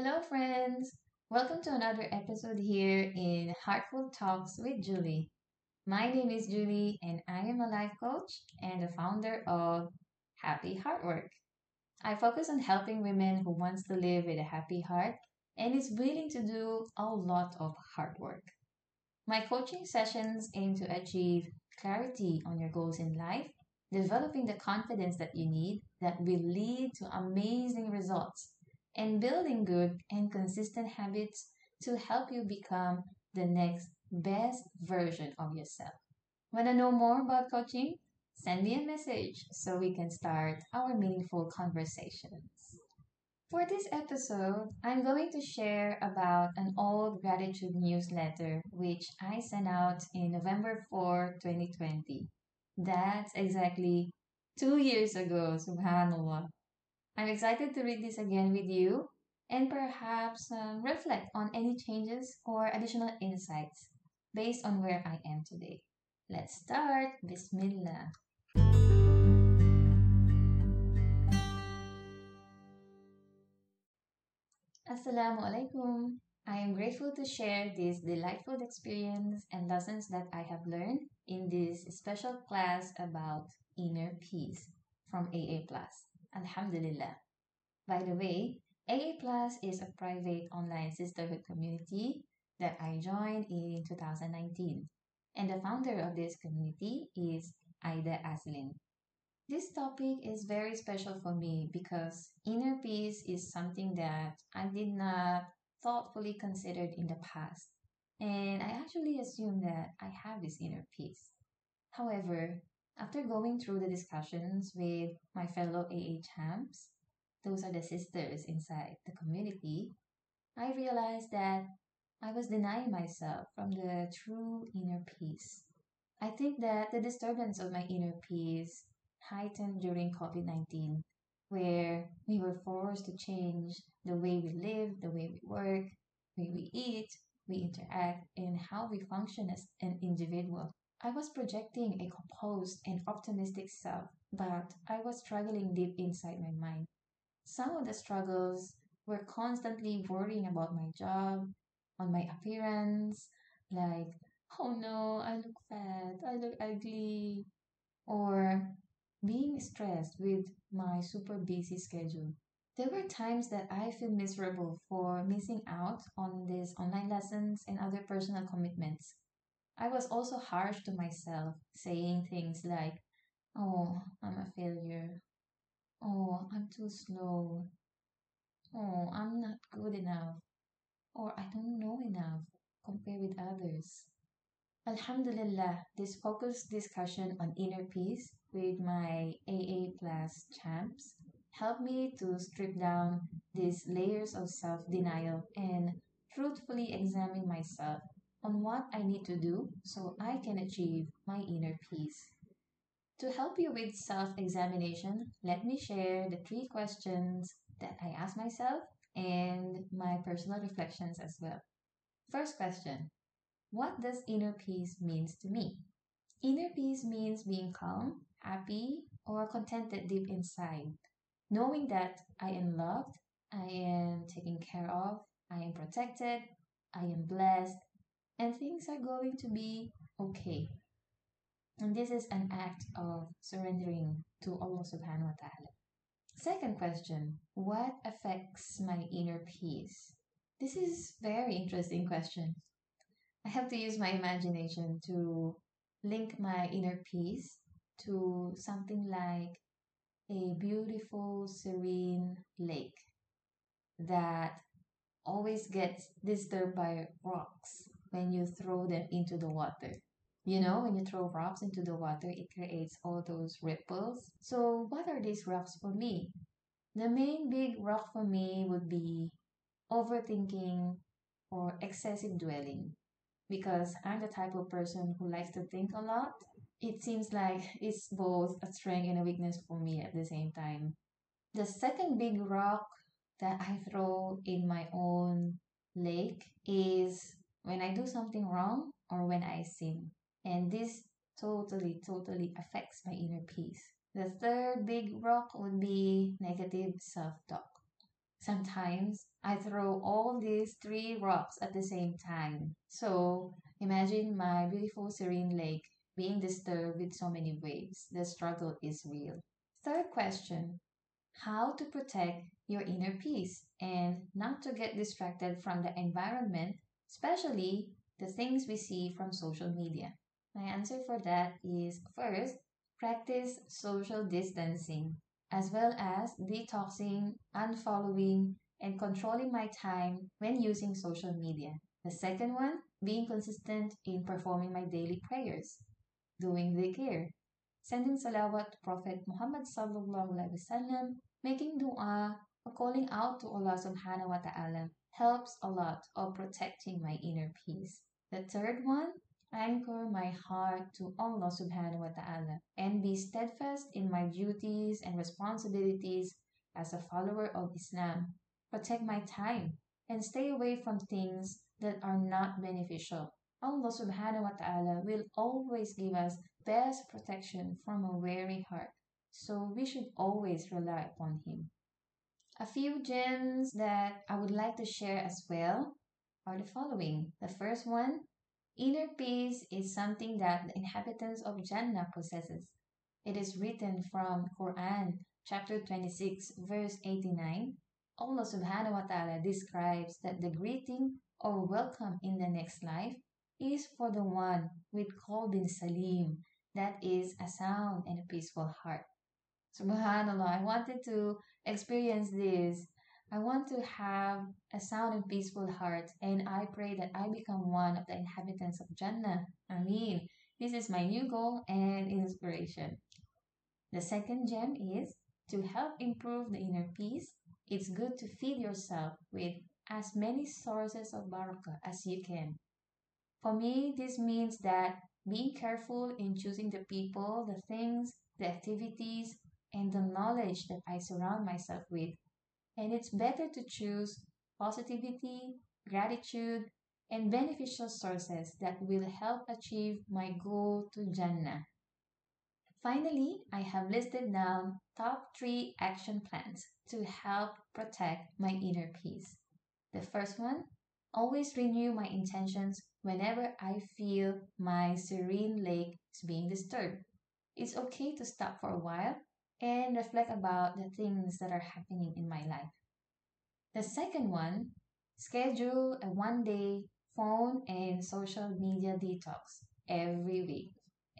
Hello, friends! Welcome to another episode here in Heartful Talks with Julie. My name is Julie, and I am a life coach and the founder of Happy Heartwork. I focus on helping women who wants to live with a happy heart and is willing to do a lot of hard work. My coaching sessions aim to achieve clarity on your goals in life, developing the confidence that you need that will lead to amazing results and building good and consistent habits to help you become the next best version of yourself. Want to know more about coaching? Send me a message so we can start our meaningful conversations. For this episode, I'm going to share about an old gratitude newsletter which I sent out in November 4, 2020. That's exactly two years ago, subhanAllah. I'm excited to read this again with you and perhaps um, reflect on any changes or additional insights based on where I am today. Let's start. Bismillah. Assalamu alaikum. I am grateful to share this delightful experience and lessons that I have learned in this special class about inner peace from AA Plus. Alhamdulillah. By the way, AA Plus is a private online sisterhood community that I joined in 2019. And the founder of this community is Aida Azlin. This topic is very special for me because inner peace is something that I did not thoughtfully considered in the past. And I actually assumed that I have this inner peace. However, after going through the discussions with my fellow AA champs, those are the sisters inside the community, I realized that I was denying myself from the true inner peace. I think that the disturbance of my inner peace heightened during COVID 19, where we were forced to change the way we live, the way we work, the way we eat, we interact, and how we function as an individual. I was projecting a composed and optimistic self, but I was struggling deep inside my mind. Some of the struggles were constantly worrying about my job, on my appearance, like, oh no, I look fat, I look ugly, or being stressed with my super busy schedule. There were times that I feel miserable for missing out on these online lessons and other personal commitments. I was also harsh to myself, saying things like, Oh, I'm a failure. Oh, I'm too slow. Oh, I'm not good enough. Or I don't know enough compared with others. Alhamdulillah, this focused discussion on inner peace with my AA Plus champs helped me to strip down these layers of self denial and truthfully examine myself on what I need to do so I can achieve my inner peace. To help you with self examination, let me share the three questions that I ask myself and my personal reflections as well. First question What does inner peace means to me? Inner peace means being calm, happy, or contented deep inside, knowing that I am loved, I am taken care of, I am protected, I am blessed, and things are going to be okay. And this is an act of surrendering to Allah subhanahu wa ta'ala. Second question, what affects my inner peace? This is very interesting question. I have to use my imagination to link my inner peace to something like a beautiful, serene lake that always gets disturbed by rocks when you throw them into the water. You know, when you throw rocks into the water, it creates all those ripples. So, what are these rocks for me? The main big rock for me would be overthinking or excessive dwelling because I'm the type of person who likes to think a lot. It seems like it's both a strength and a weakness for me at the same time. The second big rock that I throw in my own lake is when I do something wrong or when I sin. And this totally, totally affects my inner peace. The third big rock would be negative self talk. Sometimes I throw all these three rocks at the same time. So imagine my beautiful serene lake being disturbed with so many waves. The struggle is real. Third question How to protect your inner peace and not to get distracted from the environment, especially the things we see from social media? My answer for that is first, practice social distancing as well as detoxing, unfollowing, and controlling my time when using social media. The second one, being consistent in performing my daily prayers, doing dhikr, sending salawat to Prophet Muhammad sallallahu alaihi wasallam, making dua, or calling out to Allah subhanahu wa ta'ala helps a lot of protecting my inner peace. The third one, anchor my heart to Allah subhanahu wa ta'ala and be steadfast in my duties and responsibilities as a follower of Islam. Protect my time and stay away from things that are not beneficial. Allah subhanahu wa ta'ala will always give us best protection from a weary heart. So we should always rely upon Him. A few gems that I would like to share as well are the following. The first one Inner peace is something that the inhabitants of Jannah possesses. It is written from Quran chapter 26 verse 89. Allah subhanahu wa ta'ala describes that the greeting or welcome in the next life is for the one with qalbin salim, that is a sound and a peaceful heart. Subhanallah, I wanted to experience this I want to have a sound and peaceful heart, and I pray that I become one of the inhabitants of Jannah. Ameen. This is my new goal and inspiration. The second gem is to help improve the inner peace. It's good to feed yourself with as many sources of barakah as you can. For me, this means that being careful in choosing the people, the things, the activities, and the knowledge that I surround myself with and it's better to choose positivity, gratitude, and beneficial sources that will help achieve my goal to Jannah. Finally, I have listed down top three action plans to help protect my inner peace. The first one, always renew my intentions whenever I feel my serene lake is being disturbed. It's okay to stop for a while and reflect about the things that are happening in my life. The second one, schedule a one day phone and social media detox every week.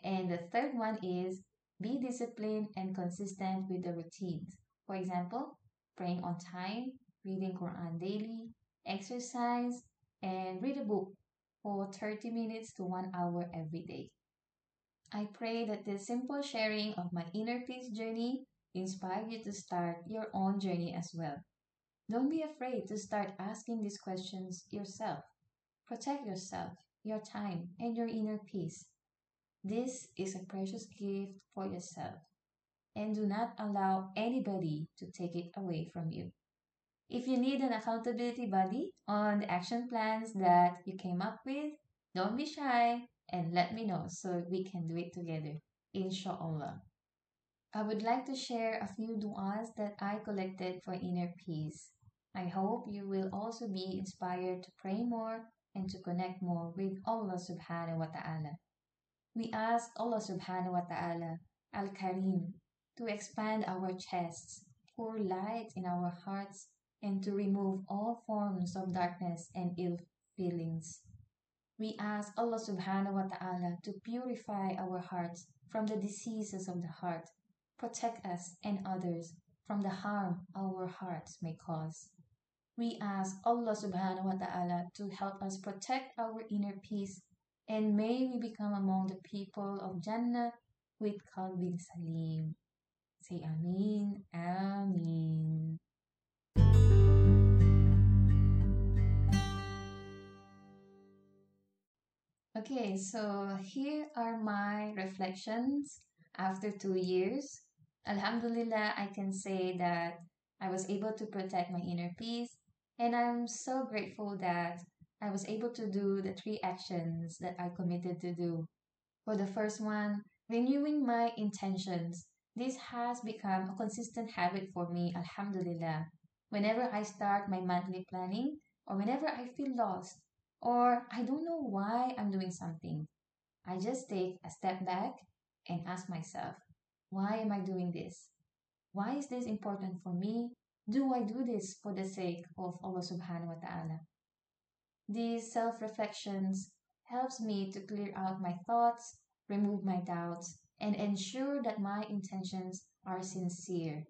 And the third one is be disciplined and consistent with the routines. For example, praying on time, reading Quran daily, exercise, and read a book for 30 minutes to 1 hour every day. I pray that this simple sharing of my inner peace journey inspire you to start your own journey as well. Don't be afraid to start asking these questions yourself. Protect yourself, your time, and your inner peace. This is a precious gift for yourself, and do not allow anybody to take it away from you. If you need an accountability buddy on the action plans that you came up with, don't be shy and let me know so we can do it together. Inshallah. I would like to share a few du'as that I collected for inner peace. I hope you will also be inspired to pray more and to connect more with Allah subhanahu wa ta'ala. We ask Allah subhanahu wa ta'ala, Al Karim, to expand our chests, pour light in our hearts, and to remove all forms of darkness and ill feelings. We ask Allah subhanahu wa ta'ala to purify our hearts from the diseases of the heart, protect us and others from the harm our hearts may cause. We ask Allah subhanahu wa ta'ala to help us protect our inner peace and may we become among the people of Jannah with Qalbin Salim. Say Ameen, Ameen. Okay, so here are my reflections after two years. Alhamdulillah, I can say that I was able to protect my inner peace, and I'm so grateful that I was able to do the three actions that I committed to do. For the first one, renewing my intentions. This has become a consistent habit for me, Alhamdulillah. whenever I start my monthly planning, or whenever I feel lost, or I don't know why I'm doing something, I just take a step back and ask myself, why am I doing this? Why is this important for me? Do I do this for the sake of Allah subhanahu wa ta'ala? These self-reflections helps me to clear out my thoughts, remove my doubts, and ensure that my intentions are sincere.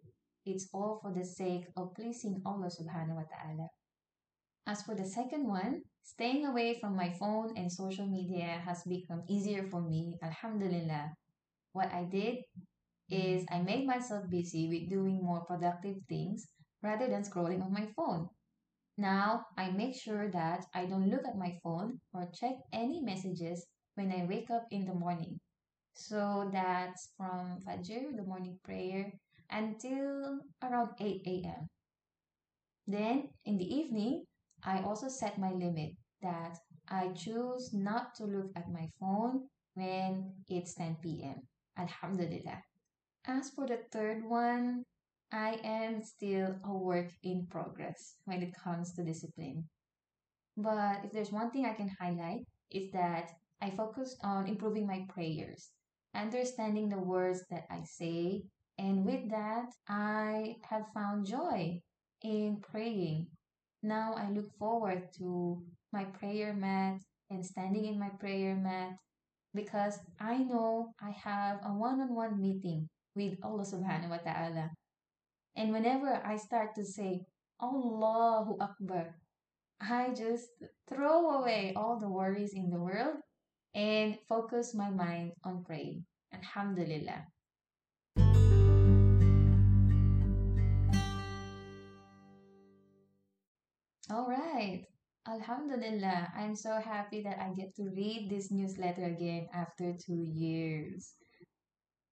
It's all for the sake of pleasing Allah subhanahu wa ta'ala. As for the second one, staying away from my phone and social media has become easier for me, alhamdulillah. What I did is I made myself busy with doing more productive things rather than scrolling on my phone. Now, I make sure that I don't look at my phone or check any messages when I wake up in the morning. So that's from Fajr, the morning prayer, until around 8 a.m. Then, in the evening, I also set my limit that I choose not to look at my phone when it's 10 p.m. Alhamdulillah. As for the third one, I am still a work in progress when it comes to discipline. But if there's one thing I can highlight, is that I focused on improving my prayers, understanding the words that I say, and with that, I have found joy in praying. Now I look forward to my prayer mat and standing in my prayer mat because I know I have a one on one meeting with Allah subhanahu wa ta'ala. And whenever I start to say, Allahu Akbar, I just throw away all the worries in the world and focus my mind on praying. Alhamdulillah. All right. Alhamdulillah. I'm so happy that I get to read this newsletter again after two years.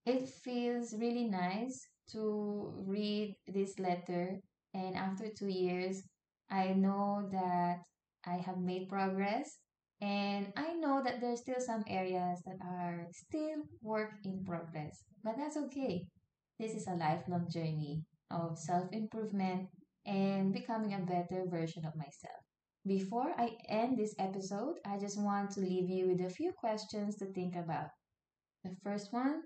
It feels really nice to read this letter, and after two years, I know that I have made progress, and I know that there's still some areas that are still work in progress, but that's okay. This is a lifelong journey of self improvement and becoming a better version of myself. Before I end this episode, I just want to leave you with a few questions to think about. The first one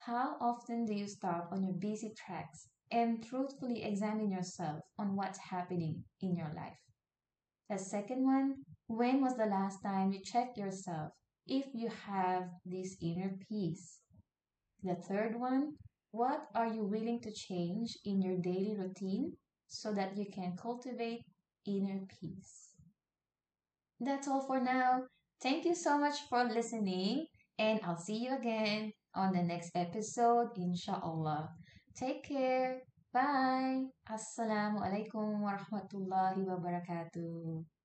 how often do you stop on your busy tracks and truthfully examine yourself on what's happening in your life? The second one, when was the last time you checked yourself if you have this inner peace? The third one, what are you willing to change in your daily routine so that you can cultivate inner peace? That's all for now. Thank you so much for listening, and I'll see you again on the next episode, inshallah. Take care. Bye. Assalamu alaikum wa rahmatullahi wa barakatuh.